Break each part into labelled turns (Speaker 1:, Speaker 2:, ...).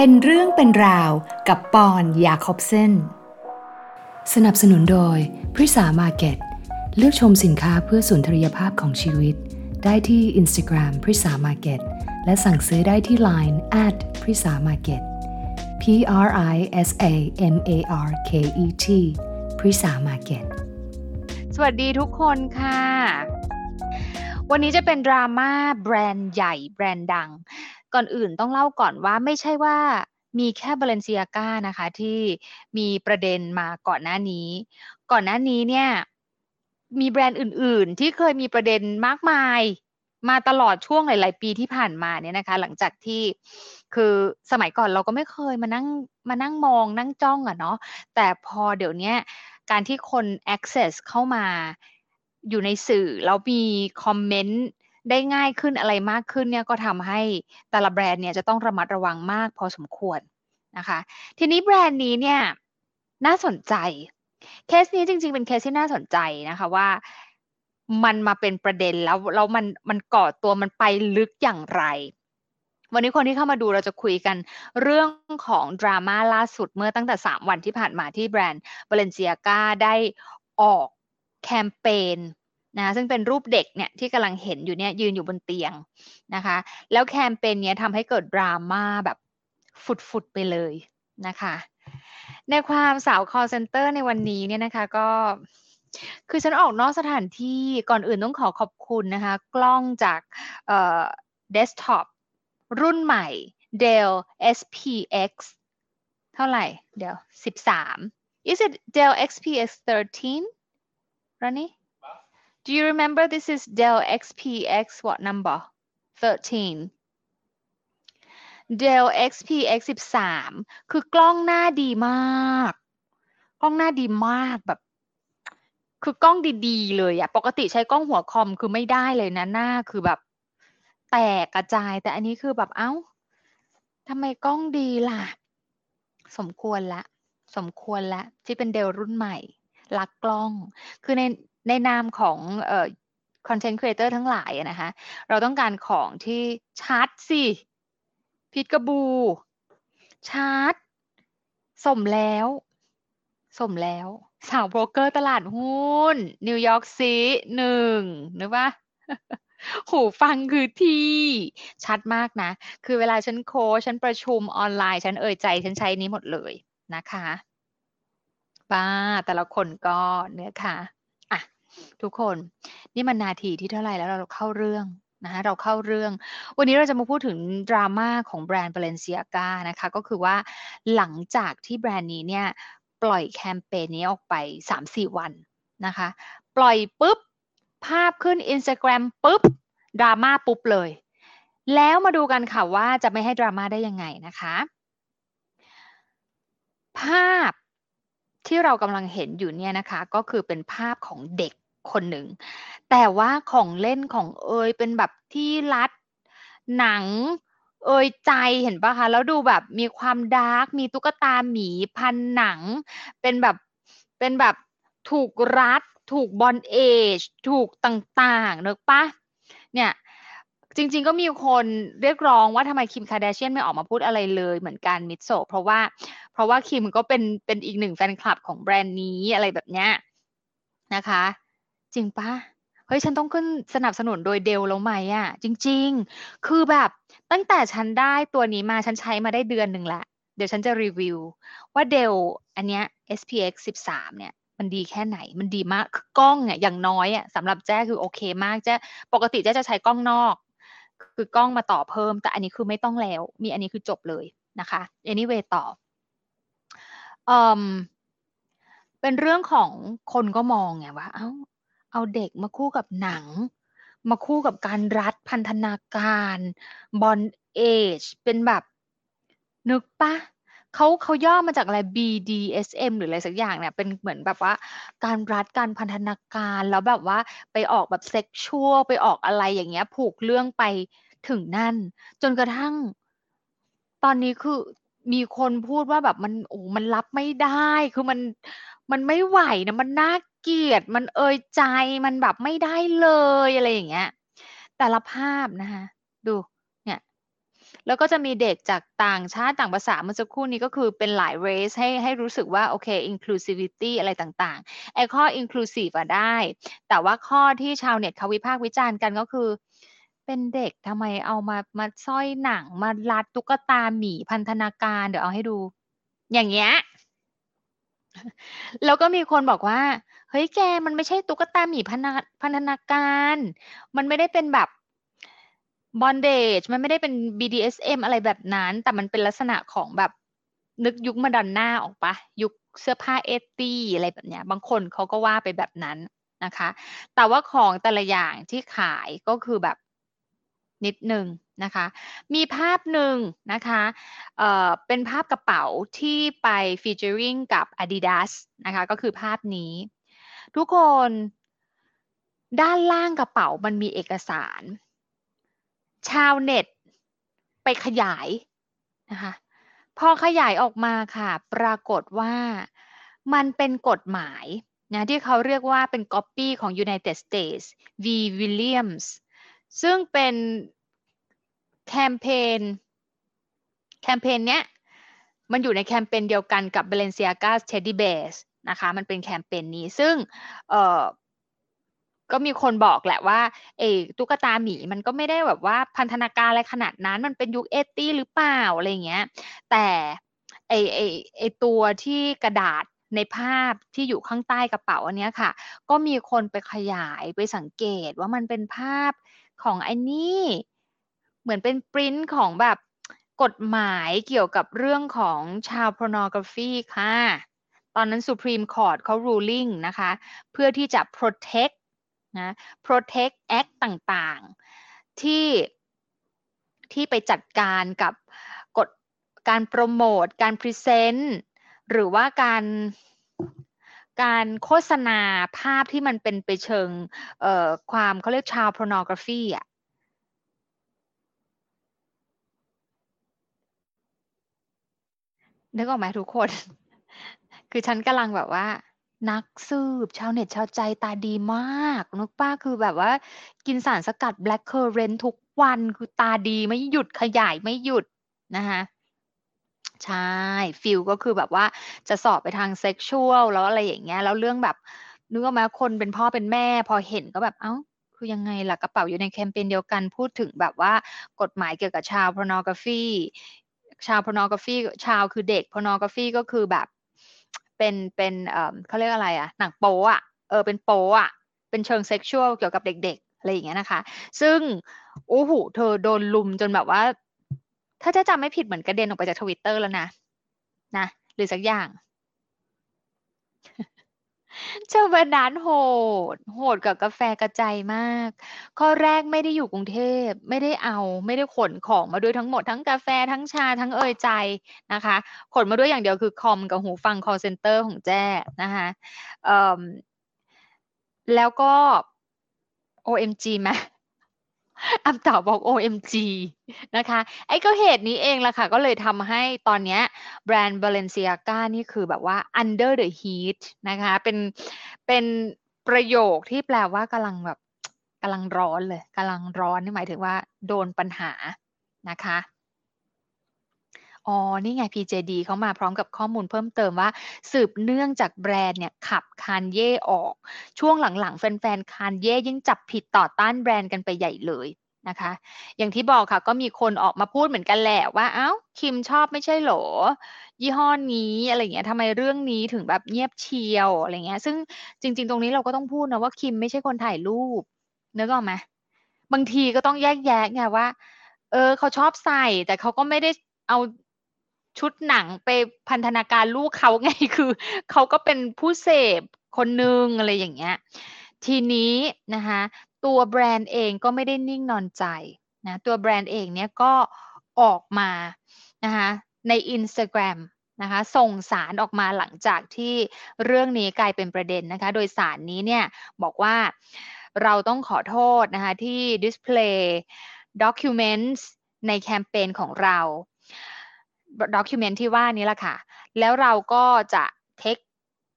Speaker 1: เป็นเรื่องเป็นราวกับปอนยาคอบเซนสนับสนุนโดยพริสามาเก็ตเลือกชมสินค้าเพื่อสุนทรียภาพของชีวิต ได้ที่ Instagram พริสามาเก็ตและสั่งซื้อได้ที่ Line at พริสามาเก็ต P R I S A M A R K E T พริสามาเก็ต
Speaker 2: สวัสดีทุกคนค่ะ วันนี้จะเป็นดราม่าแบรนด์ใหญ่แบรนด์ดัง ก่อนอื่นต้องเล่าก่อนว่าไม่ใช่ว่ามีแค่บาเลนเซียกานะคะที่มีประเด็นมาก่อนหน้านี้ ก่อนหน้านี้เนี่ยมีแบรนด์อื่น ๆ ที่เคยมีประเด็นมากมาย มาตลอดช่วงหลาย ๆ ปีที่ผ่านมาเนี่ยนะคะ หลังจากที่คือสมัยก่อนเราก็ไม่เคยมานั่งมานั่งมองนั่งจ้องอะเนาะแต่พอเดี๋ยวนี้การที่คน access เข้ามาอยู่ในสื่อแล้วมีคอมเมนต์ ได้ง่ายขึ้นอะไรมากขึ้นเนี่ยก็ทำให้แต่ละแบรนด์เนี่ยจะต้องระมัดระวังมากพอสมควรนะคะ ทีนี้แบรนด์นี้เนี่ยน่าสนใจ เคสนี้จริง ๆ เป็นเคสที่น่าสนใจนะคะว่ามันมาเป็นประเด็นแล้วแล้วมันมันก่อตัวมันไปลึกอย่างไร วันนี้คนที่เข้ามาดูเราจะคุยกันเรื่องของดราม่าล่าสุดเมื่อตั้งแต่ 3 วันที่ผ่านมาที่แบรนด์ Balenciaga ได้ออกแคมเปญ นะซึ่งเป็นรูปเด็กเนี่ยที่กำลังเห็นอยู่เนี่ยยืนอยู่บนเตียงนะคะ แล้วแคมเปญเนี้ยทำให้เกิดดราม่าแบบฟุดๆไปเลยนะคะในความสาว call center ในวันนี้เนี่ยนะคะก็คือฉันออกนอกสถานที่ก่อนอื่นต้องขอขอบคุณนะคะ กล้องจากเดสก์ท็อปรุ่นใหม่ Dell SPX เท่าไหร่ เดี๋ยว 13 is it Dell XPX 13 Rani Do you remember this is Dell XPX what number? 13 Dell XPX 13 คือกล้องหน้าดีมาก กล้องหน้าดีมากแบบ คือกล้องดีๆ เลยอะปกติใช้กล้องหัวคอมคือไม่ได้เลยนะหน้าคือแบบ แตกกระจายแต่อันนี้คือแบบอ้าวทำไมกล้องดีล่ะ สมควรละ สมควรละ ที่เป็น Dell รุ่นใหม่ รักกล้อง คือใน ในนามของเอ่อ content creator ทั้งหลายนะคะเราต้องการของที่ชัดสิพิดกระบูชัดสมแล้วสมแล้ว สาวโบรกเกอร์ตลาดหุ้น นิวยอร์กซีหนึ่งนึกว่าหูฟังคือที่ชัดมากนะ คือเวลาฉันโค้ชฉันประชุมออนไลน์ ฉันเอ่ยใจ ฉันใช้นี้หมดเลยนะคะป้าแต่ละคนก็เนื้อค่ะ ทุกคน นี่มันนาทีที่เท่าไหร่แล้วเราเข้าเรื่องนะคะเราเข้าเรื่อง วันนี้เราจะมาพูดถึงดราม่าของแบรนด์ Balenciaga นะคะ ก็คือว่าหลังจากที่แบรนด์นี้เนี่ย ปล่อยแคมเปญนี้ออกไป 3-4 วันนะคะ ปล่อยปุ๊บ ภาพขึ้น Instagram ปุ๊บ ดราม่าปุ๊บเลย แล้วมาดูกันค่ะว่าจะไม่ให้ดราม่าได้ยังไงนะคะ ภาพ ที่เรากำลังเห็นอยู่เนี่ยนะคะ ก็คือเป็นภาพของเด็กคนหนึ่ง แต่ว่าของเล่นของเอยเป็นแบบที่รัดหนังเอยใจเห็นปะคะ แล้วดูแบบมีความ dark มีตุ๊กตาหมีพันหนัง เป็นแบบเป็นแบบถูกรัด ถูกบอลเอจ ถูกต่างๆนึกปะเนี่ย จริง ๆ ก็มีคนเรียกร้องว่าทำไมคิมคาเดเชียนไม่ออกมาพูดอะไรเลยเหมือนกันมิโซเพราะว่าเพราะว่าคิมก็เป็นเป็นอีกหนึ่งแฟนคลับของแบรนด์นี้อะไรแบบเนี้ยนะคะ จริงปะเฮ้ยฉันต้องขึ้นสนับสนุนโดยเดลแล้วไหมอะ่ะ จริง ๆ คือแบบตั้งแต่ฉันได้ตัวนี้มาฉันใช้มาได้เดือนหนึ่งละเดี๋ยวฉันจะรีวิว ว่าเดลอันเนี้ย SPX 13 เนี่ยมันดีแค่ไหน มันดีมาก คือกล้องเนี่ยอย่างน้อยอะสำหรับแจ้คือโอเคมากแจ้ปกติแจ้จะใช้กล้องนอก คือกล้องมาต่อเพิ่ม แต่อันนี้คือไม่ต้องแล้ว มีอันนี้คือจบเลยนะคะ anyway ต่ออืมเป็นเรื่องของคนก็มองไงว่า เอ้า เอาเด็กมาคู่กับหนัง มาคู่กับการรัดพันธนาการบอลเอจเป็นแบบนึกปะ เขาเขาย่อมาจากอะไร BDSM หรืออะไรสักอย่างเนี่ยเป็นเหมือนแบบว่า การรัดการพันธนาการแล้วแบบว่าไปออกแบบเซ็กชวลไปออกอะไรอย่างเงี้ย ผูกเรื่องไปถึงนั่น จนกระทั่ง ตอนนี้คือมีคนพูดว่าแบบมันโอ้มันรับไม่ได้ คือมันมันไม่ไหวนะมันน่าเกลียด มันเอยใจมันแบบไม่ได้เลยอะไรอย่างเงี้ย แต่ละภาพนะคะดู แล้วก็จะมีเด็กจากต่างชาติต่างภาษาเมื่อสักครู่นี้ก็คือเป็นหลายเรสให้ให้รู้สึกว่าโอเค inclusivity อะไรต่างๆ ไอ้ข้อ inclusive อะได้ แต่ว่าข้อที่ชาวเน็ตเขาวิพากษ์วิจารณ์กันก็คือ เป็นเด็กทำไมเอามามาสร้อยหนัง มาลัดตุ๊กตาหมีพันธนาการ เดี๋ยวเอาให้ดู อย่างเงี้ยแล้วก็มีคนบอกว่า เฮ้ยแกมันไม่ใช่ตุ๊กตาหมีพันพันธนาการ มันไม่ได้เป็นแบบ บอนเดจมันไม่ได้เป็น BDSM อะไรแบบนั้น แต่มันเป็นลักษณะของแบบนึกยุคมาดอนน่าออกปะยุคเสื้อผ้าเอตี้อะไรแบบเนี้ย บางคนเขาก็ว่าไปแบบนั้นนะคะ แต่ว่าของแต่ละอย่างที่ขายก็คือแบบนิดหนึ่งนะคะ มีภาพหนึ่งนะคะเอ่อเป็นภาพกระเป๋าที่ไปฟีเจอริงกับ Adidas นะคะ ก็คือภาพนี้ ทุกคนด้านล่างกระเป๋ามันมีเอกสาร ชาวเน็ต ไปขยายนะคะพอขยายออกมาค่ะ ปรากฏว่ามันเป็นกฎหมายนะที่เขาเรียกว่าเป็นก๊อปปี้ของ United States v Williams ซึ่งเป็นแคมเปญแคมเปญเนี้ยมันอยู่ในแคมเปญเดียวกันกับ Balenciaga Teddy Bears นะคะ มันเป็นแคมเปญนี้ซึ่งก็มีคนบอกแหละว่าเอตุ๊กตาหมีมันก็ไม่ได้แบบว่าพันธนาการอะไรขนาดนั้น มันเป็นยุค eighty หรือเปล่าอะไรเงี้ย แต่ไอไอไอตัวที่กระดาษในภาพที่อยู่ข้างใต้กระเป๋าอันนี้ค่ะ ก็มีคนไปขยายไปสังเกตว่ามันเป็นภาพของไอ้นี่เหมือนเป็นปริ้นของแบบกฎหมายเกี่ยวกับเรื่องของชาวพ o r n o g r a p h y ค่ะ ตอนนั้น Supreme Court เขา ruling นะคะ เพื่อที่จะ protect นะ protect act ต่างๆ ที่ที่ไปจัดการกับกฎการโปรโมท การพรีเซนต์หรือว่าการการโฆษณาภาพที่มันเป็นไปเชิงเอ่อความเขาเรียกชาวพ o r n o g r a p h y อะนึกออกไหมทุกคน คือฉันกำลังแบบว่า นักสืบ ชาวเน็ตชาวใจตาดีมากนึกป้าคือแบบว่า กินสารสกัด black currant ทุกวันคือตาดีไม่หยุดขยายไม่หยุดนะคะใช่ฟิลก็คือแบบว่าจะสอบไปทางเซ็กชวลแล้วอะไรอย่างเงี้ย แล้วเรื่องแบบนึกออกไหมคนเป็นพ่อเป็นแม่ พอเห็นก็แบบเอ้าคือยังไงล่ะกระเป๋าอยู่ในแคมเปญเดียวกันพูดถึงแบบว่ากฎหมายเกี่ยวกับชาวพ o r n o g r a p h y ชาวพ o r n o g r a p h y ชาวคือเด็กพ o r n o g r a p h y ก็คือแบบ เป็นเป็นเอ่อเขาเรียกอะไรอะหนังโป๊อะเออเป็นโป๊อะเป็นเชิงเซ็กชวลเกี่ยวกับเด็กๆอะไรอย่างเงี้ยนะคะ ซึ่งโอ้โหเธอโดนลุมจนแบบว่า ถ้าจะจำไม่ผิดเหมือนกระเด็นออกไปจากทวิตเตอร์แล้วนะนะหรือสักอย่าง เจ้าบรรดานโหด โหดกับกาแฟกระจายมาก ข้อแรกไม่ได้อยู่กรุงเทพไม่ได้เอา ไม่ได้ขนของมาด้วยทั้งหมดทั้งกาแฟทั้งชาทั้งเอยใจนะคะ ขนมาด้วยอย่างเดียวคือคอมกับหูฟัง call center ของแจ้นะคะแล้วก็ OMG ไหม อัต่อบอก OMG นะคะ ไอ้ก็เหตุนี้เองล่ะค่ะ ก็เลยทำให้ตอนนี้แบรนด์ Balenciaga นี่คือแบบว่า under the heat นะคะ เป็นเป็นประโยคที่แปลว่ากำลังแบบกำลังร้อนเลยกำลังร้อนนี่หมายถึงว่าโดนปัญหานะคะ อ๋อ นี่ไง PJD เขามาพร้อมกับข้อมูลเพิ่มเติมว่า สืบเนื่องจากแบรนด์เนี่ยขับคานเย่ออก ช่วงหลังๆ แฟนๆ คานเย่ยิ่งจับผิดต่อต้านแบรนด์กันไปใหญ่เลยนะคะ อย่างที่บอกค่ะก็มีคนออกมาพูดเหมือนกันแหละว่า เอา้า คิมชอบไม่ใช่หรอ ยี่ห้อนี้อะไรเงี้ยทำไมเรื่องนี้ถึงแบบเงียบเชียวอะไรเงี้ย ซึ่งจริง ๆ ตรงนี้เราก็ต้องพูดนะว่าคิมไม่ใช่คนถ่ายรูปนึกออกไหมบางทีก็ต้องแยกแยะไงว่า เออเขาชอบใส่แต่เขาก็ไม่ได้เอา ชุดหนังไปพันธนาการลูกเขาไงคือเขาก็เป็นผู้เสพคนหนึ่งอะไรอย่างเงี้ยทีนี้นะคะตัวแบรนด์เองก็ไม่ได้นิ่งนอนใจนะตัวแบรนด์เองเนี่ยก็ออกมานะคะใน Instagram นะคะส่งสารออกมาหลังจากที่เรื่องนี้กลายเป็นประเด็นนะคะ โดยสารนี้เนี่ยบอกว่าเราต้องขอโทษนะคะที่ display documents ในแคมเปญของเรา ด็อกิเมนต์ที่ว่านี้แหละค่ะ แล้วเราก็จะเทค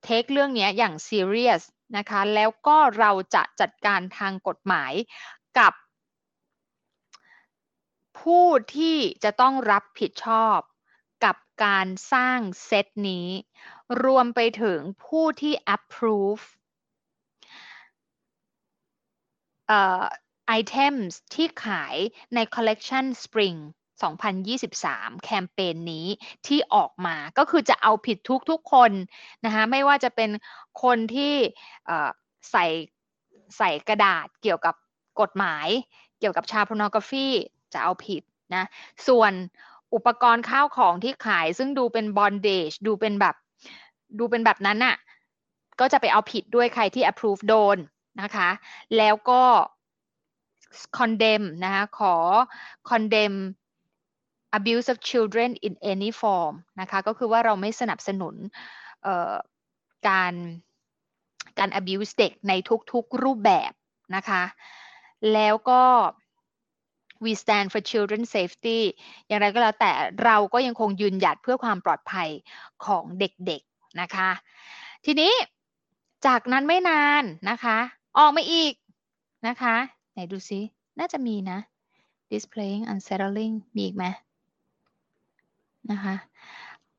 Speaker 2: เทคเรื่องนี้อย่างซีเรียสนะคะ แล้วก็เราจะจัดการทางกฎหมายกับผู้ที่จะต้องรับผิดชอบกับการสร้างเซตนี้ รวมไปถึงผู้ที่ approve เอ่อ items ที่ขายใน collection spring 2023 แคมเปญนี้ที่ออกมาก็คือจะเอาผิดทุกทุกคนนะคะไม่ว่าจะเป็นคนที่ใส่ใส่กระดาษเกี่ยวกับกฎหมาย เกี่ยวกับชาพนอกราฟีจะเอาผิดนะส่วนอุปกรณ์ข้าวของที่ขายซึ่งดูเป็นบอนเดจดูเป็นแบบดูเป็นแบบนั้นน่ะก็จะไปเอาผิดด้วยใครที่ approve โดนนะคะ แล้วก็ condemn นะคะขอ condemn abuse of children in any form นะคะก็คือว่าเราไม่สนับสนุนการการ abuse เด็กในทุกๆรูปแบบนะคะแล้วก็ we stand for children safety อย่างไรก็แล้วแต่เราก็ยังคงยืนหยัดเพื่อความปลอดภัยของเด็กๆนะคะ ทีนี้จากนั้นไม่นานนะคะ ออกมาอีกนะคะ ไหนดูซิ น่าจะมีนะ displaying unsettling มีอีกไหม นะคะ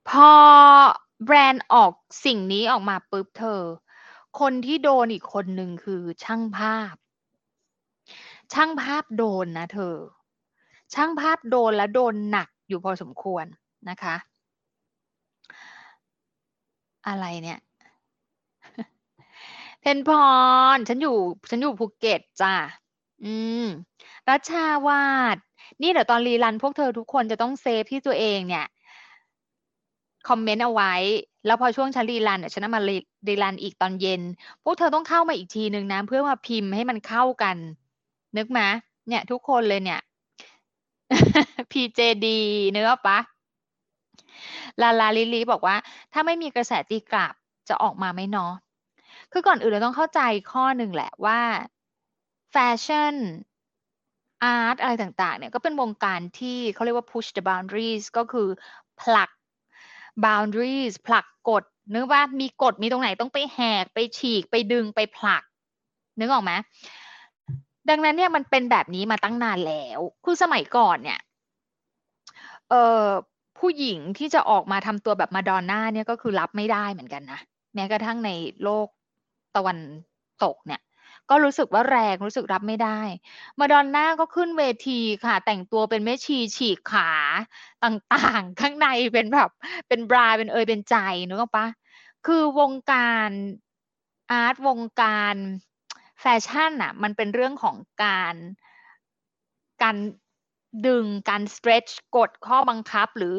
Speaker 2: พอแบรนด์ออกสิ่งนี้ออกมาปุ๊บเธอ คนที่โดนอีกคนหนึ่งคือช่างภาพ ช่างภาพโดนนะเธอ ช่างภาพโดนและโดนหนักอยู่พอสมควรนะคะ อะไรเนี่ยเพนพร ฉันอยู่ ฉันอยู่ภูเก็ตจ้ะอืม รัชชาวาด นี่เดี๋ยวตอน rerun พวกเธอทุกคนจะต้อง save ที่ตัวเองเนี่ยคอมเมนต์เอาไว้ แล้วพอช่วงฉันรีรันเนี่ยฉันมารีรันอีกตอนเย็น พวกเธอต้องเข้ามาอีกทีหนึ่งนะ เพื่อมาพิมพ์ให้มันเข้ากัน นึกไหมเนี่ย ทุกคนเลยเนี่ย PJD เนื้อปะลาลาลิลีบอกว่า ถ้าไม่มีกระแสตีกลับจะออกมาไหมเนาะคือก่อนอื่นเราต้องเข้าใจข้อหนึ่งแหละว่าแฟชั่น อาร์ตอะไรต่างๆ เนี่ย ก็เป็นวงการที่เขาเรียกว่า push the boundaries ก็คือผลัก boundaries ผลักกฎนึกว่ามีกฎมีตรงไหนต้องไปแหกไปฉีกไปดึงไปผลัก นึกออกไหมดังนั้นเนี่ยมันเป็นแบบนี้มาตั้งนานแล้วคือสมัยก่อนเนี่ยเอ่อผู้หญิงที่จะออกมาทำตัวแบบมาดอนน่าเนี่ยก็คือรับไม่ได้เหมือนกันนะแม้กระทั่งในโลกตะวันตกเนี่ย ก็รู้สึกว่าแรงรู้สึกรับไม่ได้ มาดอนน่าก็ขึ้นเวทีค่ะ แต่งตัวเป็นแม่ชีฉีกขาต่างๆ ข้างในเป็นแบบเป็นบราเป็นเอยเป็นใจนึกออกปะคือวงการอาร์ตวงการแฟชั่นอะมันเป็นเรื่องของการการดึงการ stretch กดข้อบังคับหรือ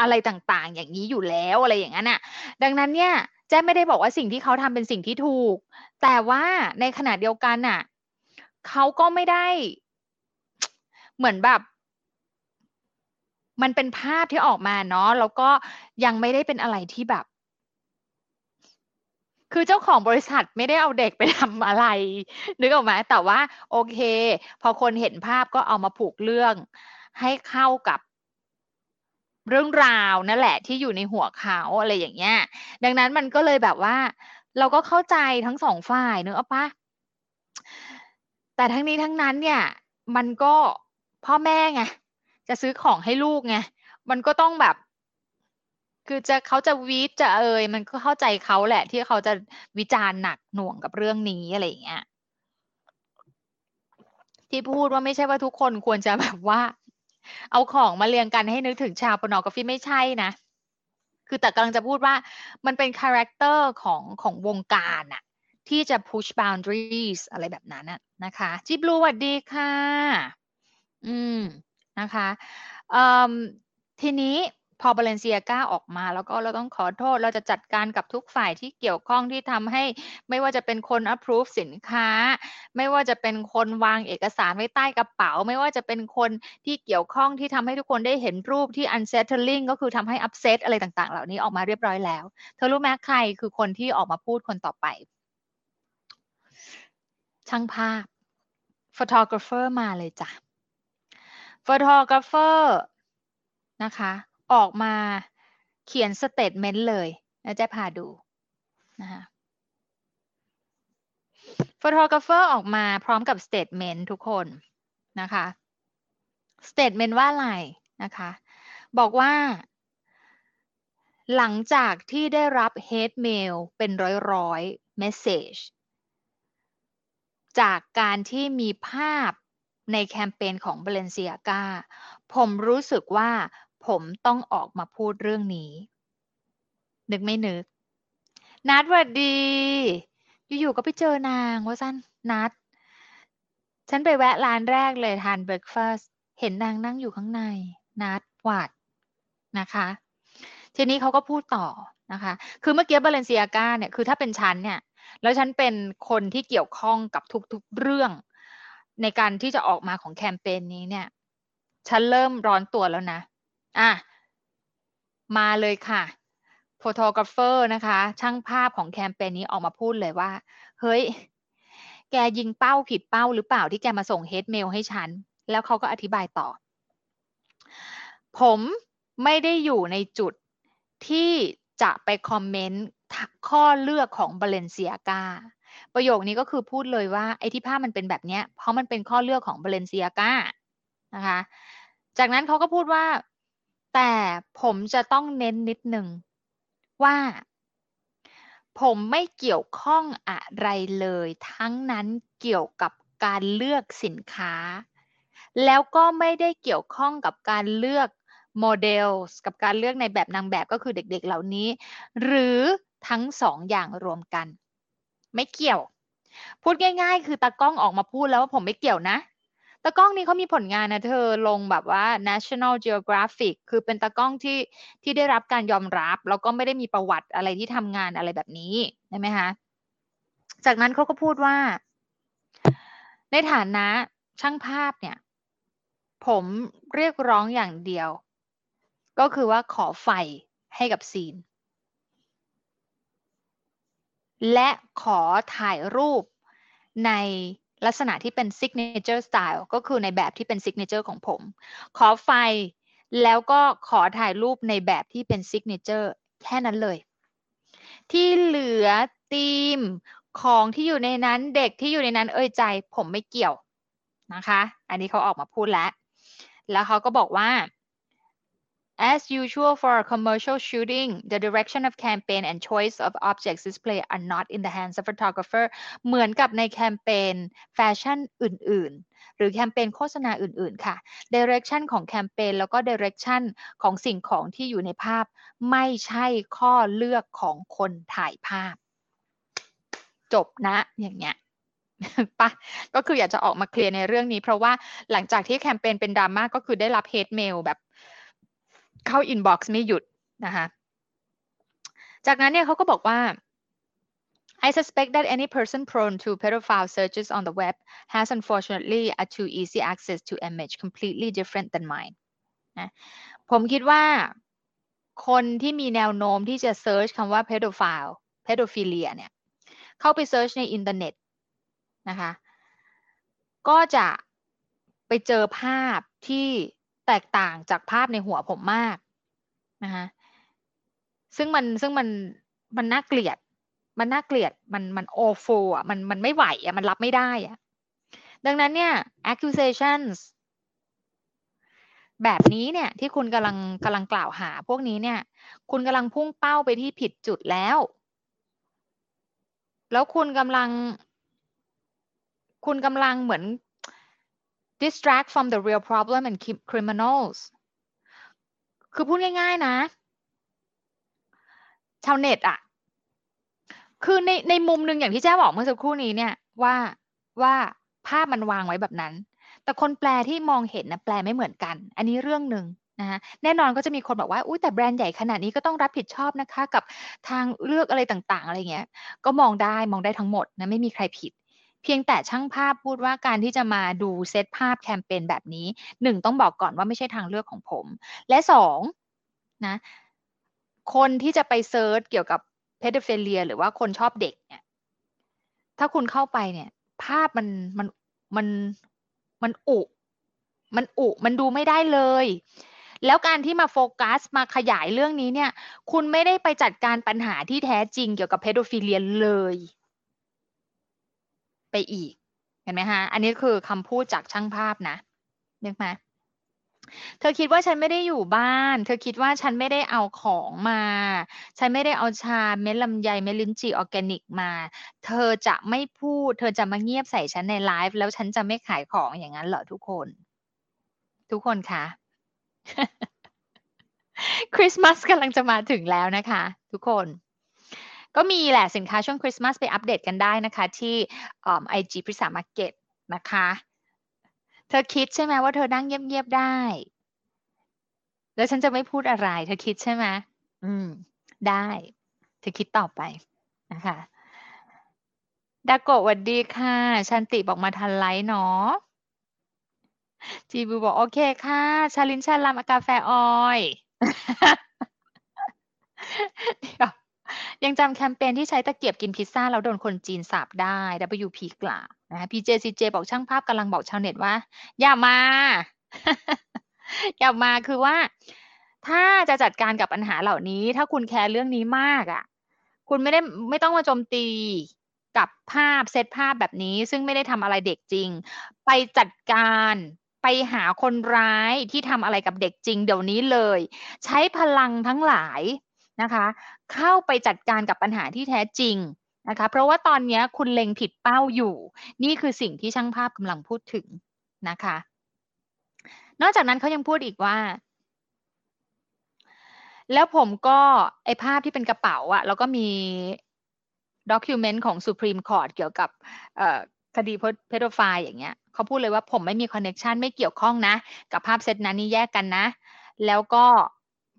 Speaker 2: อะไรต่างๆ อย่างนี้อยู่แล้วอะไรอย่างนั้นอะดังนั้นเนี่ย แจ้ไม่ได้บอกว่าสิ่งที่เขาทำเป็นสิ่งที่ถูก แต่ว่าในขณะเดียวกันน่ะเขาก็ไม่ได้ เหมือนแบบ มันเป็นภาพที่ออกมาเนาะแล้วก็ยังไม่ได้เป็นอะไรที่แบบ คือเจ้าของบริษัทไม่ได้เอาเด็กไปทำอะไร นึกออกไหมแต่ว่า โอเค พอคนเห็นภาพก็เอามาผูกเรื่อง ให้เข้ากับ เรื่องราวนั่นแหละที่อยู่ในหัวเขาอะไรอย่างเงี้ย ดังนั้นมันก็เลยแบบว่า เราก็เข้าใจทั้งสองฝ่ายเนอะปะแต่ทั้งนี้ทั้งนั้นเนี่ย มันก็พ่อแม่ไงจะซื้อของให้ลูกไงมันก็ต้องแบบ คือจะเขาจะวีดจะเอ่ยมันก็เข้าใจเขาแหละ ที่เขาจะวิจารณ์หนักหน่วงกับเรื่องนี้อะไรอย่างเงี้ยที่พูดว่าไม่ใช่ว่าทุกคนควรจะแบบว่า เอาของมาเรียงกันให้นึกถึงชาวปนอกาฟีไม่ใช่นะ คือแต่กำลังจะพูดว่ามันเป็น character ของของวงการอะที่จะ push boundaries อะไรแบบนั้นนะคะ จิบลูสวัสดีค่ะ อืม นะคะทีนี้ พอ Balenciaga ออกมา แล้วก็เราต้องขอโทษเราจะจัดการกับทุกฝ่ายที่เกี่ยวข้องที่ทำให้ไม่ว่าจะเป็นคน approve สินค้า ไม่ว่าจะเป็นคนวางเอกสารไว้ใต้กระเป๋า ไม่ว่าจะเป็นคนที่เกี่ยวข้องที่ทำให้ทุกคนได้เห็นรูปที่ unsettling ก็คือทำให้ upset อะไรต่างๆ เหล่านี้ออกมาเรียบร้อยแล้ว เธอรู้ไหมใครคือคนที่ออกมาพูดคนต่อไป ช่างภาพ photographer มาเลยจ้ะ photographer นะคะ ออกมาเขียน statement เลยนะจะพาดูนะคะphotographer ออกมาพร้อมกับ statement ทุกคนนะคะ statement ว่าอะไรนะคะ บอกว่า หลังจากที่ได้รับ hate mail เป็นร้อยร้อย message จากการที่มีภาพในแคมเปญของ Balenciaga ผมรู้สึกว่า ผมต้องออกมาพูดเรื่องนี้ นึกไม่นึก นัดวัดดี อยู่ๆก็ไปเจอนางว่าสั้นนัด ฉันไปแวะร้านแรกเลยทานเบรคฟาสต์เห็นนางนั่งอยู่ข้างใน นัดหวัดนะคะ ทีนี้เขาก็พูดต่อนะคะ คือเมื่อกี้บาเลนเซียกาเนี่ย คือถ้าเป็นฉันเนี่ย แล้วฉันเป็นคนที่เกี่ยวข้องกับทุก ๆเรื่อง ในการที่จะออกมาของแคมเปญนี้เนี่ย ฉันเริ่มร้อนตัวแล้วนะ อะมาเลยค่ะ photographer นะคะ ช่างภาพของแคมเปญนี้ออกมาพูดเลยว่า เฮ้ย แกยิงเป้าผิดเป้าหรือเปล่าที่แกมาส่ง hate mail ให้ฉัน แล้วเขาก็อธิบายต่อ ผมไม่ได้อยู่ในจุดที่จะไป comment ข้อเลือกของ Balenciaga ประโยคนี้ก็คือพูดเลยว่าไอ้ที่ภาพมันเป็นแบบนี้เพราะมันเป็นข้อเลือกของ Balenciagaนะคะ จากนั้นเขาก็พูดว่า แต่ผมจะต้องเน้นนิดนึงว่า ผมไม่เกี่ยวข้องอะไรเลย ทั้งนั้นเกี่ยวกับการเลือกสินค้า แล้วก็ไม่ได้เกี่ยวข้องกับการเลือกโมเดลกับการเลือกในแบบนางแบบก็คือเด็กๆเหล่านี้ หรือทั้งสองอย่างรวมกัน ไม่เกี่ยว พูดง่าย ๆ คือตากล้องออกมาพูดแล้วว่าผมไม่เกี่ยวนะ ตากล้องนี้เขามีผลงานนะเธอลงแบบว่า National Geographic คือเป็นตากล้องที่ที่ได้รับการยอมรับ แล้วก็ไม่ได้มีประวัติอะไรที่ทำงานอะไรแบบนี้ใช่ไหมคะจากนั้นเขาก็พูดว่า ในฐานะช่างภาพเนี่ย ผมเรียกร้องอย่างเดียว ก็คือว่าขอไฟให้กับซีน และขอถ่ายรูปใน ลักษณะที่เป็น signature style ก็คือในแบบที่เป็น signature ของผม ขอไฟแล้วก็ขอถ่ายรูปในแบบที่เป็น signature แค่นั้นเลย ที่เหลือธีมของที่อยู่ในนั้นเด็กที่อยู่ในนั้นเอ่ยใจผมไม่เกี่ยวนะคะ อันนี้เขาออกมาพูดแล้ว แล้วเขาก็บอกว่า As usual for a commercial shooting, the direction of campaign and choice of objects displayed are not in the hands of photographer เหมือนกับในแคมเปญแฟชั่นอื่น ๆ หรือแคมเปญโฆษณาอื่น ๆ ค่ะ direction ของแคมเปญแล้วก็ direction ของสิ่งของที่อยู่ในภาพ ไม่ใช่ข้อเลือกของคนถ่ายภาพ จบนะ อย่างเงี้ยปะก็คืออยากจะออกมาเคลียร์ในเรื่องนี้ เพราะว่าหลังจากที่แคมเปญเป็นดราม่าก็คือได้รับ hate mail แบบ เข้า inbox ไม่หยุดนะคะจากนั้นเนี่ยเขาก็บอกว่า I suspect that any person prone to pedophile searches on the web has unfortunately a too easy access to image completely different than mine นะผมคิดว่าคนที่มีแนวโน้มที่จะ search คำว่า pedophile pedophilia เนี่ย เข้าไป search ในอินเทอร์เน็ตนะคะ ก็จะไปเจอภาพที่ แตกต่างจากภาพในหัวผมมากนะคะซึ่งมันซึ่งมันมันน่าเกลียด มันน่าเกลียดมันมันโอโฟอะมันมันไม่ไหวอะมันรับไม่ได้อะดังนั้นเนี่ย accusations แบบนี้เนี่ยที่คุณกำลังกำลังกล่าวหาพวกนี้เนี่ย คุณกำลังพุ่งเป้าไปที่ผิดจุดแล้ว แล้วคุณกำลัง คุณกำลังเหมือน distract from the real problem and keep criminals คือพูดง่าย ๆ นะ ชาวเน็ตอะคือในในมุมหนึ่งอย่างที่แจ้บอกเมื่อสักครู่นี้เนี่ยว่าว่าภาพมันวางไว้แบบนั้น แต่คนแปลที่มองเห็นนะแปลไม่เหมือนกัน อันนี้เรื่องหนึ่งนะคะแน่นอนก็จะมีคนบอกว่าอุ้ยแต่แบรนด์ใหญ่ขนาดนี้ก็ต้องรับผิดชอบนะคะ กับทางเลือกอะไรต่างๆ อะไรเงี้ย ก็มองได้มองได้ทั้งหมดนะไม่มีใครผิด เพียงแต่ช่างภาพพูดว่าการที่จะมาดูเซตภาพแคมเปญแบบนี้หนึ่งต้องบอกก่อนว่าไม่ใช่ทางเลือกของผม และสองนะคนที่จะไป search เกี่ยวกับ pedophilia หรือว่าคนชอบเด็กเนี่ยถ้าคุณเข้าไปเนี่ย ภาพมันมันมันมันอุ มันอุ มันดูไม่ได้เลย แล้วการที่มาโฟกัสมาขยายเรื่องนี้เนี่ย คุณไม่ได้ไปจัดการปัญหาที่แท้จริงเกี่ยวกับ pedophilia เลย ไปอีก เห็นไหมฮะ อันนี้คือคำพูดจากช่างภาพนะนึกไหมเธอคิดว่าฉันไม่ได้อยู่บ้าน เธอคิดว่าฉันไม่ได้เอาของมา ฉันไม่ได้เอาชาเม็ดลำไยเม็ดลิ้นจี่ออร์แกนิกมา เธอจะไม่พูด เธอจะมาเงียบใส่ฉันในไลฟ์แล้วฉันจะไม่ขายของอย่างนั้นเหรอทุกคน ทุกคนคะคริสต์มาสกำลังจะมาถึงแล้วนะคะ ทุกคน ก็มีแหละสินค้าช่วงคริสต์มาสไปอัปเดตกันได้นะคะ ที่ไอจีพริสามาร์เก็ตนะคะ เธอคิดใช่ไหมว่าเธอนั่งเงียบๆได้ แล้วฉันจะไม่พูดอะไร เธอคิดใช่ไหมอืม ได้ เธอคิดต่อไปนะคะดาโกะวัสดีค่ะ ชันติบอกมาทันไลท์เนาะจีบูบอกโอเคค่ะ ชาลินชาลามกาแฟออยยั ยังจำแคมเปญที่ใช้ตะเกียบกินพิซซ่าแล้วโดนคนจีนสาบได้ WP กล่าวนะ PJCJ บอกช่างภาพกำลังบอกชาวเน็ตว่า อย่ามา อย่ามาคือว่า ถ้าจะจัดการกับปัญหาเหล่านี้ ถ้าคุณแคร์เรื่องนี้มากอะ คุณไม่ได้ไม่ต้องมาโจมตีกับภาพเซตภาพแบบนี้ ซึ่งไม่ได้ทำอะไรเด็กจริง ไปจัดการไปหาคนร้ายที่ทำอะไรกับเด็กจริง เดี๋ยวนี้เลย ใช้พลังทั้งหลาย นะคะ เข้าไปจัดการกับปัญหาที่แท้จริงนะคะ เพราะว่าตอนนี้คุณเล็งผิดเป้าอยู่ นี่คือสิ่งที่ช่างภาพกำลังพูดถึงนะคะ นอกจากนั้นเขายังพูดอีกว่า แล้วผมก็ไอภาพที่เป็นกระเป๋าอะแล้วก็มีdocument ของ Supreme Court เกี่ยวกับคดี pedophile อย่างเงี้ยเขาพูดเลยว่าผมไม่มี connection ไม่เกี่ยวข้องนะ กับภาพเซตนั้นนี่แยกกันนะ แล้วก็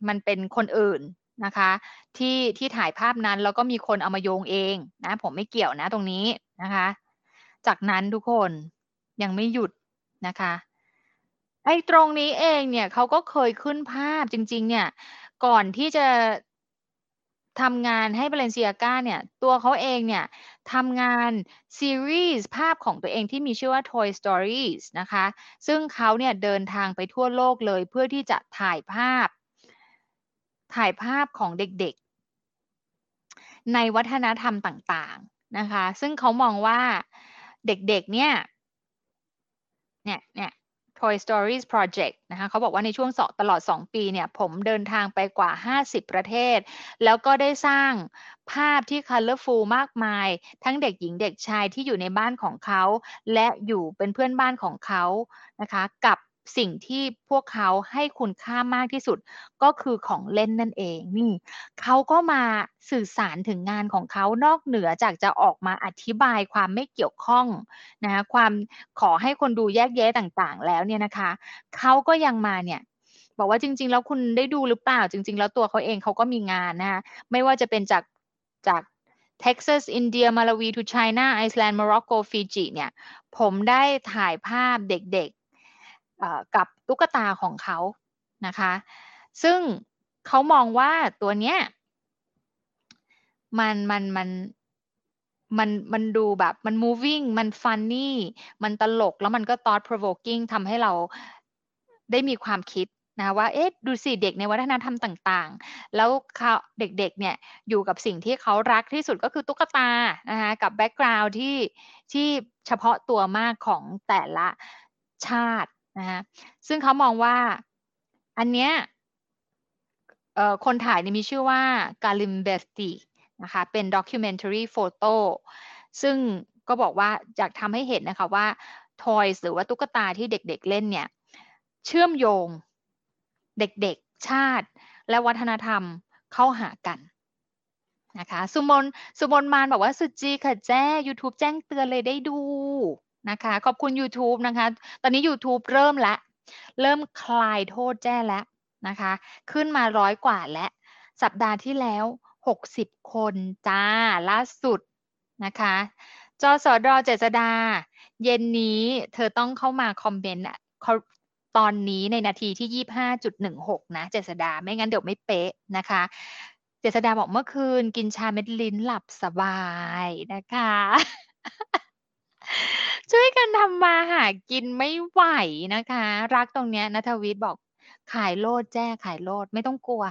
Speaker 2: มันเป็นคนอื่น นะคะที่ที่ถ่ายภาพนั้นแล้วก็มีคนเอามาโยงเองนะผมไม่เกี่ยวนะตรงนี้นะคะ จากนั้นทุกคนยังไม่หยุดนะคะไอ้ตรงนี้เองเนี่ยเขาก็เคยขึ้นภาพจริง ๆ เนี่ยก่อนที่จะทำงานให้เบลนเซียกาเนี่ยตัวเขาเองเนี่ยทำงานซีรีส์ภาพของตัวเองที่มีชื่อว่า Toy Stories นะคะ ซึ่งเขาเนี่ยเดินทางไปทั่วโลกเลยเพื่อที่จะถ่ายภาพ ถ่ายภาพของเด็กๆ ในวัฒนธรรมต่างๆนะคะ ซึ่งเขามองว่าเด็กๆ เนี่ย เนี่ย เนี่ย Toy Stories Project นะคะเขาบอกว่าในช่วงสตลอด 2 ปีเนี่ย ผมเดินทางไปกว่า 50 ประเทศ แล้วก็ได้สร้างภาพที่ colorful มากมาย ทั้งเด็กหญิงเด็กชายที่อยู่ในบ้านของเขา และอยู่เป็นเพื่อนบ้านของเขานะคะ กับ สิ่งที่พวกเขาให้คุณค่ามากที่สุดก็คือของเล่นนั่นเองนี่เขาก็มาสื่อสารถึงงานของเขานอกเหนือจากจะออกมาอธิบายความไม่เกี่ยวข้องนะความขอให้คนดูแยกแยะต่างๆ แล้วเนี่ยนะคะเขาก็ยังมาเนี่ยบอกว่าจริง ๆ แล้วคุณได้ดูหรือเปล่า จริง ๆ แล้วตัวเขาเองเขาก็มีงานนะคะไม่ว่าจะเป็นจากจากเท็กซัส อินเดีย มาลาวี to China ไอซ์แลนด์ โมร็อกโก ฟิจิ เนี่ย ผมได้ถ่ายภาพเด็ก กับตุ๊กตาของเขานะคะ ซึ่งเขามองว่าตัวเนี้ยมันมันมันมันมันดูแบบมัน moving มัน funny มันตลกแล้วมันก็ thought provoking ทำให้เราได้มีความคิดนะว่าเอ๊ะดูสิเด็กในวัฒนธรรมต่างๆ แล้วเขาเด็กๆเนี่ยอยู่กับสิ่งที่เขารักที่สุดก็คือตุ๊กตานะคะกับ background ที่ที่เฉพาะตัวมากของแต่ละชาติ นะคะซึ่งเขามองว่าอันเนี้ยคนถ่ายนี่มีชื่อว่ากาลิมเบอร์ตินะคะเป็น documentary photo ซึ่งก็บอกว่าอยากทำให้เห็นนะคะว่า toys หรือว่าตุ๊กตาที่เด็กๆเล่นเนี่ย เชื่อมโยงเด็กๆ ชาติ และวัฒนธรรมเข้าหากันนะคะ สุมนสุมนมานบอกว่าสุจีค่ะแจ้ YouTube แจ้งเตือนเลยได้ดู นะคะ ขอบคุณ YouTube นะคะ ตอนนี้ YouTube เริ่มแล้วเริ่มคลายโทษแจ้แล้วนะคะ ขึ้นมาร้อยกว่าและ สัปดาห์ที่แล้ว 60 คนจ้าล่าสุดนะคะจอสอดอเจษดา เย็นนี้เธอต้องเข้ามาคอมเมนต์ตอนนี้ในนาทีที่ 25.16 นะเจษดา ไม่งั้นเดี๋ยวไม่เป๊ะนะคะ เจษดาบอกเมื่อคืนกินชาเม็ดลิ้นหลับสบายนะคะ ช่วยกันทำมาหากินไม่ไหวนะคะ รักตรงเนี้ยนัทวิทย์บอกขายโลดแจ้ขายโลดไม่ต้องกลัว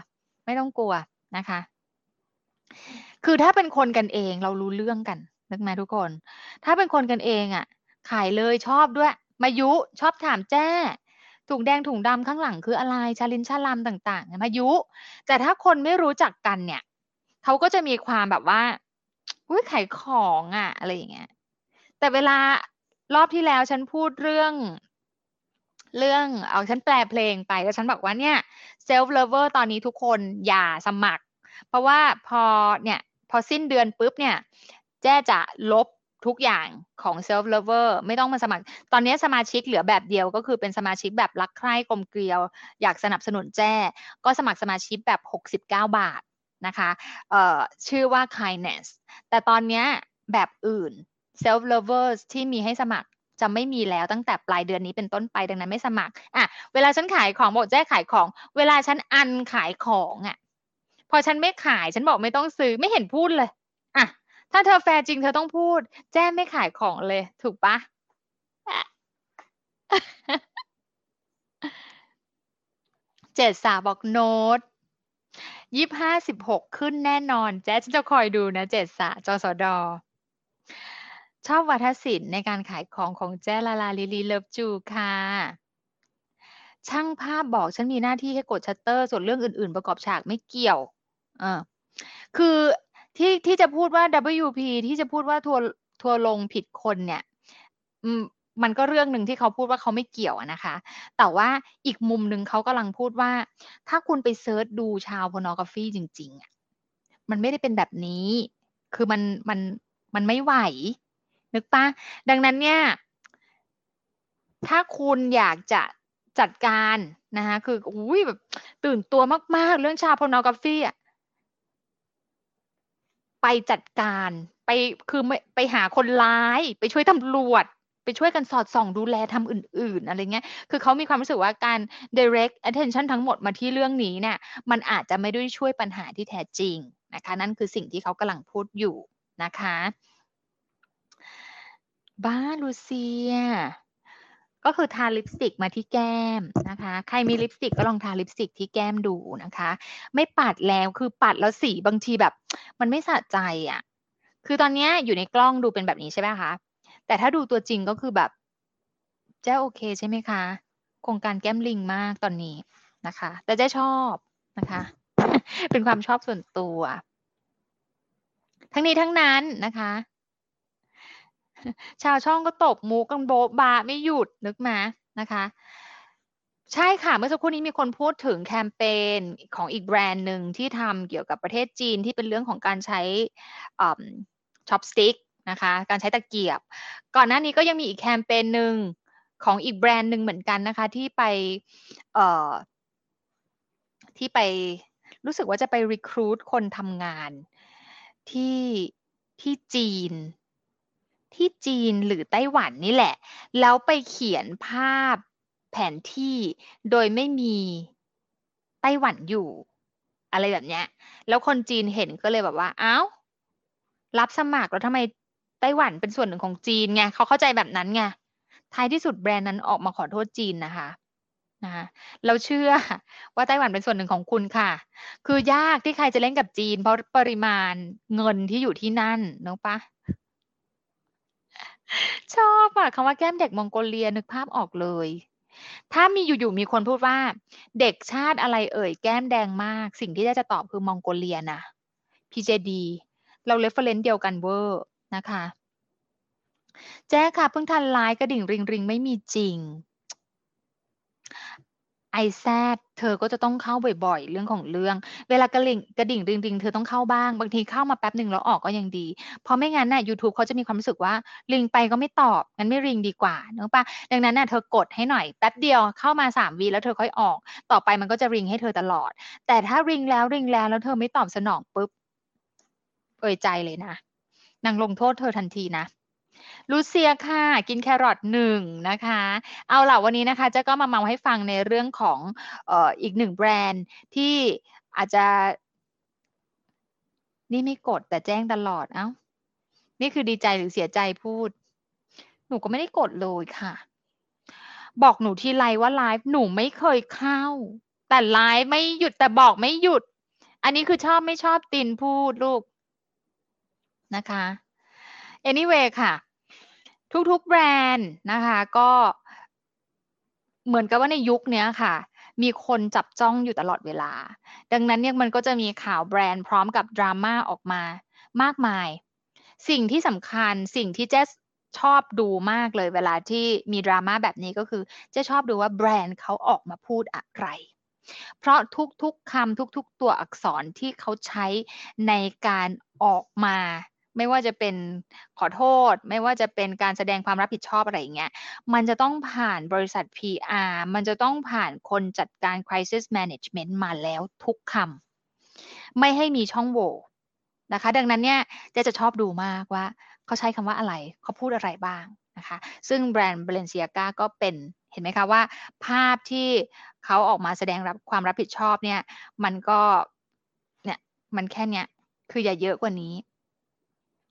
Speaker 2: ไม่ต้องกลัวนะคะ คือถ้าเป็นคนกันเองเรารู้เรื่องกันนึกไหมทุกคน ถ้าเป็นคนกันเองอะ่ะ ขายเลยชอบด้วย มายุชอบถามแจ้ถุงแดงถุงดำข้างหลังคืออะไรชาลินชาลามต่างๆพายุ แต่ถ้าคนไม่รู้จักกันเนี่ยเขาก็จะมีความแบบว่าอุ้ยขายของอะ่ะ อะไรอย่างเงี้ย แต่เวลารอบที่แล้วฉันพูดเรื่อง เรื่องเอาฉันแปลเพลงไปแล้วฉันบอกว่าเนี่ย self lover ตอนนี้ทุกคนอย่าสมัคร เพราะว่าพอเนี่ยพอสิ้นเดือนปุ๊บเนี่ยแจ้จะลบทุกอย่างของ self lover ไม่ต้องมาสมัคร ตอนนี้สมาชิกเหลือแบบเดียวก็คือเป็นสมาชิกแบบรักใคร่กลมเกลียว อยากสนับสนุนแจ้ ก็สมัครสมาชิกแบบ 69 บาทนะคะเอ่อชื่อว่า kindness แต่ตอนนี้แบบอื่น self lovers ที่มีให้สมัครจะไม่มีแล้วตั้งแต่ปลายเดือนนี้เป็นต้นไปดังนั้นไม่สมัครอะเวลาฉันขายของบอกแจ้ขายของ เวลาฉันอันขายของอะพอฉันไม่ขายฉันบอกไม่ต้องซื้อไม่เห็นพูดเลยอะถ้าเธอแฟร์จริงเธอต้องพูด แจ้ไม่ขายของเลย ถูกปะเจ็ดสาบอกโน้ตยี่ห้าสิบหกขึ้นแน่นอน แจ๊ฉันจะคอยดูนะเจ็ดสาจสดอ ชอบวัฒศิลป์ในการขายของของแจ้ลาลาลิลีเลิฟจูค่ะ ช่างภาพบอกฉันมีหน้าที่ให้กดชัตเตอร์ ส่วนเรื่องอื่น ๆ ประกอบฉากไม่เกี่ยวเออคือที่ที่จะพูดว่า WP ที่จะพูดว่าทัวทัวลงผิดคนเนี่ยมันก็เรื่องหนึ่งที่เขาพูดว่าเขาไม่เกี่ยวนะคะ แต่ว่าอีกมุมหนึ่งเขากำลังพูดว่า ถ้าคุณไปเซิร์ชดูชาวพนอกาฟีจริงๆอะมันไม่ได้เป็นแบบนี้ คือมันมันมันไม่ไหว นึกปะดังนั้นเนี่ยถ้าคุณอยากจะจัดการนะคะคืออุ้ยแบบตื่นตัวมาก ๆ เรื่องชาวพนอกาฟีอะไปจัดการไปคือไปหาคนร้าย ไปช่วยตำรวจ ไปช่วยกันสอดส่องดูแลทำอื่น ๆ อะไรเงี้ย คือเขามีความรู้สึกว่าการ direct attention ทั้งหมดมาที่เรื่องนี้เนี่ย มันอาจจะไม่ได้ช่วยปัญหาที่แท้จริงนะคะ นั่นคือสิ่งที่เขากำลังพูดอยู่นะคะ บ้าลูเซีย ก็คือทาลิปสติกมาที่แก้มนะคะ ใครมีลิปสติกก็ลองทาลิปสติกที่แก้มดูนะคะ ไม่ปัดแล้วคือปัดแล้วสีบางทีแบบ มันไม่สะใจอะ่ะ คือตอนนี้อยู่ในกล้องดูเป็นแบบนี้ใช่ไหมคะ แต่ถ้าดูตัวจริงก็คือแบบเจ้โอเคใช่ไหมคะ โครงการแก้มลิงมากตอนนี้นะคะ แต่เจ้ชอบนะคะ เป็นความชอบส่วนตัว ทั้งนี้ทั้งนั้นนะคะ ชาวช่องก็ตบมูกันโบบาไม่หยุดนึกมานะคะ ใช่ค่ะ เมื่อสักครู่นี้มีคนพูดถึงแคมเปญของอีกแบรนด์หนึ่งที่ทำเกี่ยวกับประเทศจีนที่เป็นเรื่องของการใช้ช็อปสติ๊กนะคะการใช้ตะเกียบ ก่อนหน้านี้ก็ยังมีอีกแคมเปญหนึ่งของอีกแบรนด์หนึ่งเหมือนกันนะคะ ที่ไปที่ไปรู้สึกว่าจะไปรีคูดคนทำงานที่ที่จีน ที่จีนหรือไต้หวันนี่แหละ แล้วไปเขียนภาพแผนที่โดยไม่มีไต้หวันอยู่ อะไรแบบเนี้ย แล้วคนจีนเห็นก็เลยแบบว่าอ้าวรับสมัครแล้วทำไมไต้หวันเป็นส่วนหนึ่งของจีนไงเขาเข้าใจแบบนั้นไงท้ายที่สุดแบรนด์นั้นออกมาขอโทษจีนนะคะนะเราเชื่อว่าไต้หวันเป็นส่วนหนึ่งของคุณค่ะ คือยากที่ใครจะเล่นกับจีน เพราะปริมาณเงินที่อยู่ที่นั่นนึกปะ ชอบอะคำว่าแก้มเด็กมองโกเลียนึกภาพออกเลย ถ้ามีอยู่ๆมีคนพูดว่า เด็กชาติอะไรเอ่ยแก้มแดงมาก สิ่งที่ได้จะตอบคือมองโกเลียนะ PJD เรา reference เดียวกันเวอร์นะคะ แจ้ค่ะเพิ่งทันไลน์กระดิ่ง ring ring ไม่มีจริง ไอแซดเธอก็จะต้องเข้าบ่อยๆ เรื่องของเรื่อง เวลากระลิ่งกระดิ่งริงๆ เธอต้องเข้าบ้าง บางทีเข้ามาแป๊บหนึ่งแล้วออกก็ยังดี เพราะไม่งั้นน่ะ YouTube เขาจะมีความรู้สึกว่าริงไปก็ไม่ตอบ งั้นไม่ริงดีกว่าเนอะปะดังนั้นน่ะเธอกดให้หน่อยแป๊บเดียวเข้ามาสามวีแล้วเธอค่อยออก ต่อไปมันก็จะริงให้เธอตลอด แต่ถ้าริงแล้วริงแล้วแล้วเธอไม่ตอบสนองปุ๊บเอ่ยใจเลยนะนางลงโทษเธอทันทีนะ ลูเซียค่ะ กินแครอทหนึ่งนะคะ เอาล่ะวันนี้นะคะจะก็มาเมาให้ฟังในเรื่องของเอ่ออีกหนึ่งแบรนด์ที่อาจจะ นี่ไม่กดแต่แจ้งตลอดเอ้านี่คือดีใจหรือเสียใจพูด หนูก็ไม่ได้กดเลยค่ะ บอกหนูทีไรว่าไลฟ์หนูไม่เคยเข้า แต่ไลฟ์ไม่หยุดแต่บอกไม่หยุด อันนี้คือชอบไม่ชอบตินพูดลูกนะคะ anyway ค่ะ ทุกๆแบรนด์นะคะก็เหมือนกับว่าในยุคนี้ค่ะ มีคนจับจ้องอยู่ตลอดเวลา ดังนั้นเนี่ยมันก็จะมีข่าวแบรนด์พร้อมกับดราม่าออกมามากมาย สิ่งที่สำคัญสิ่งที่เจสชอบดูมากเลยเวลาที่มีดราม่าแบบนี้ก็คือเจะชอบดูว่าแบรนด์เขาออกมาพูดอะไร เพราะทุกๆคำทุกๆตัวอักษรที่เขาใช้ในการออกมา ไม่ว่าจะเป็นขอโทษ ไม่ว่าจะเป็นการแสดงความรับผิดชอบอะไรอย่างเงี้ย มันจะต้องผ่านบริษัท PR มันจะต้องผ่านคนจัดการ crisis management มาแล้วทุกคำไม่ให้มีช่องโหว่นะคะ ดังนั้นเนี่ยจะจะชอบดูมากว่า เขาใช้คำว่าอะไร เขาพูดอะไรบ้างนะคะ ซึ่งแบรนด์ Balenciaga ก็เป็นเห็นไหมคะว่าภาพที่เขาออกมาแสดงรับความรับผิดชอบเนี่ย มันก็เนี่ยมันแค่เนี้ยคืออย่าเยอะกว่านี้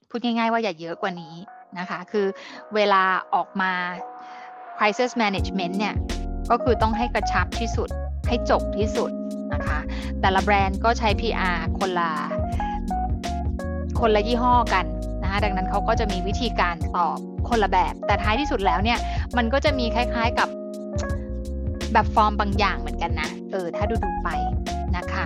Speaker 2: พูดง่ายๆว่าอย่าเยอะกว่านี้นะคะ คือเวลาออกมา crisis management เนี่ย ก็คือต้องให้กระชับที่สุด ให้จบที่สุดนะคะ แต่ละแบรนด์ก็ใช้ PR คนละคนละยี่ห้อกันนะคะดังนั้นเขาก็จะมีวิธีการตอบคนละแบบ แต่ท้ายที่สุดแล้วเนี่ย มันก็จะมีคล้ายๆกับแบบฟอร์มบางอย่างเหมือนกันนะ เออ ถ้าดูดูไปนะคะ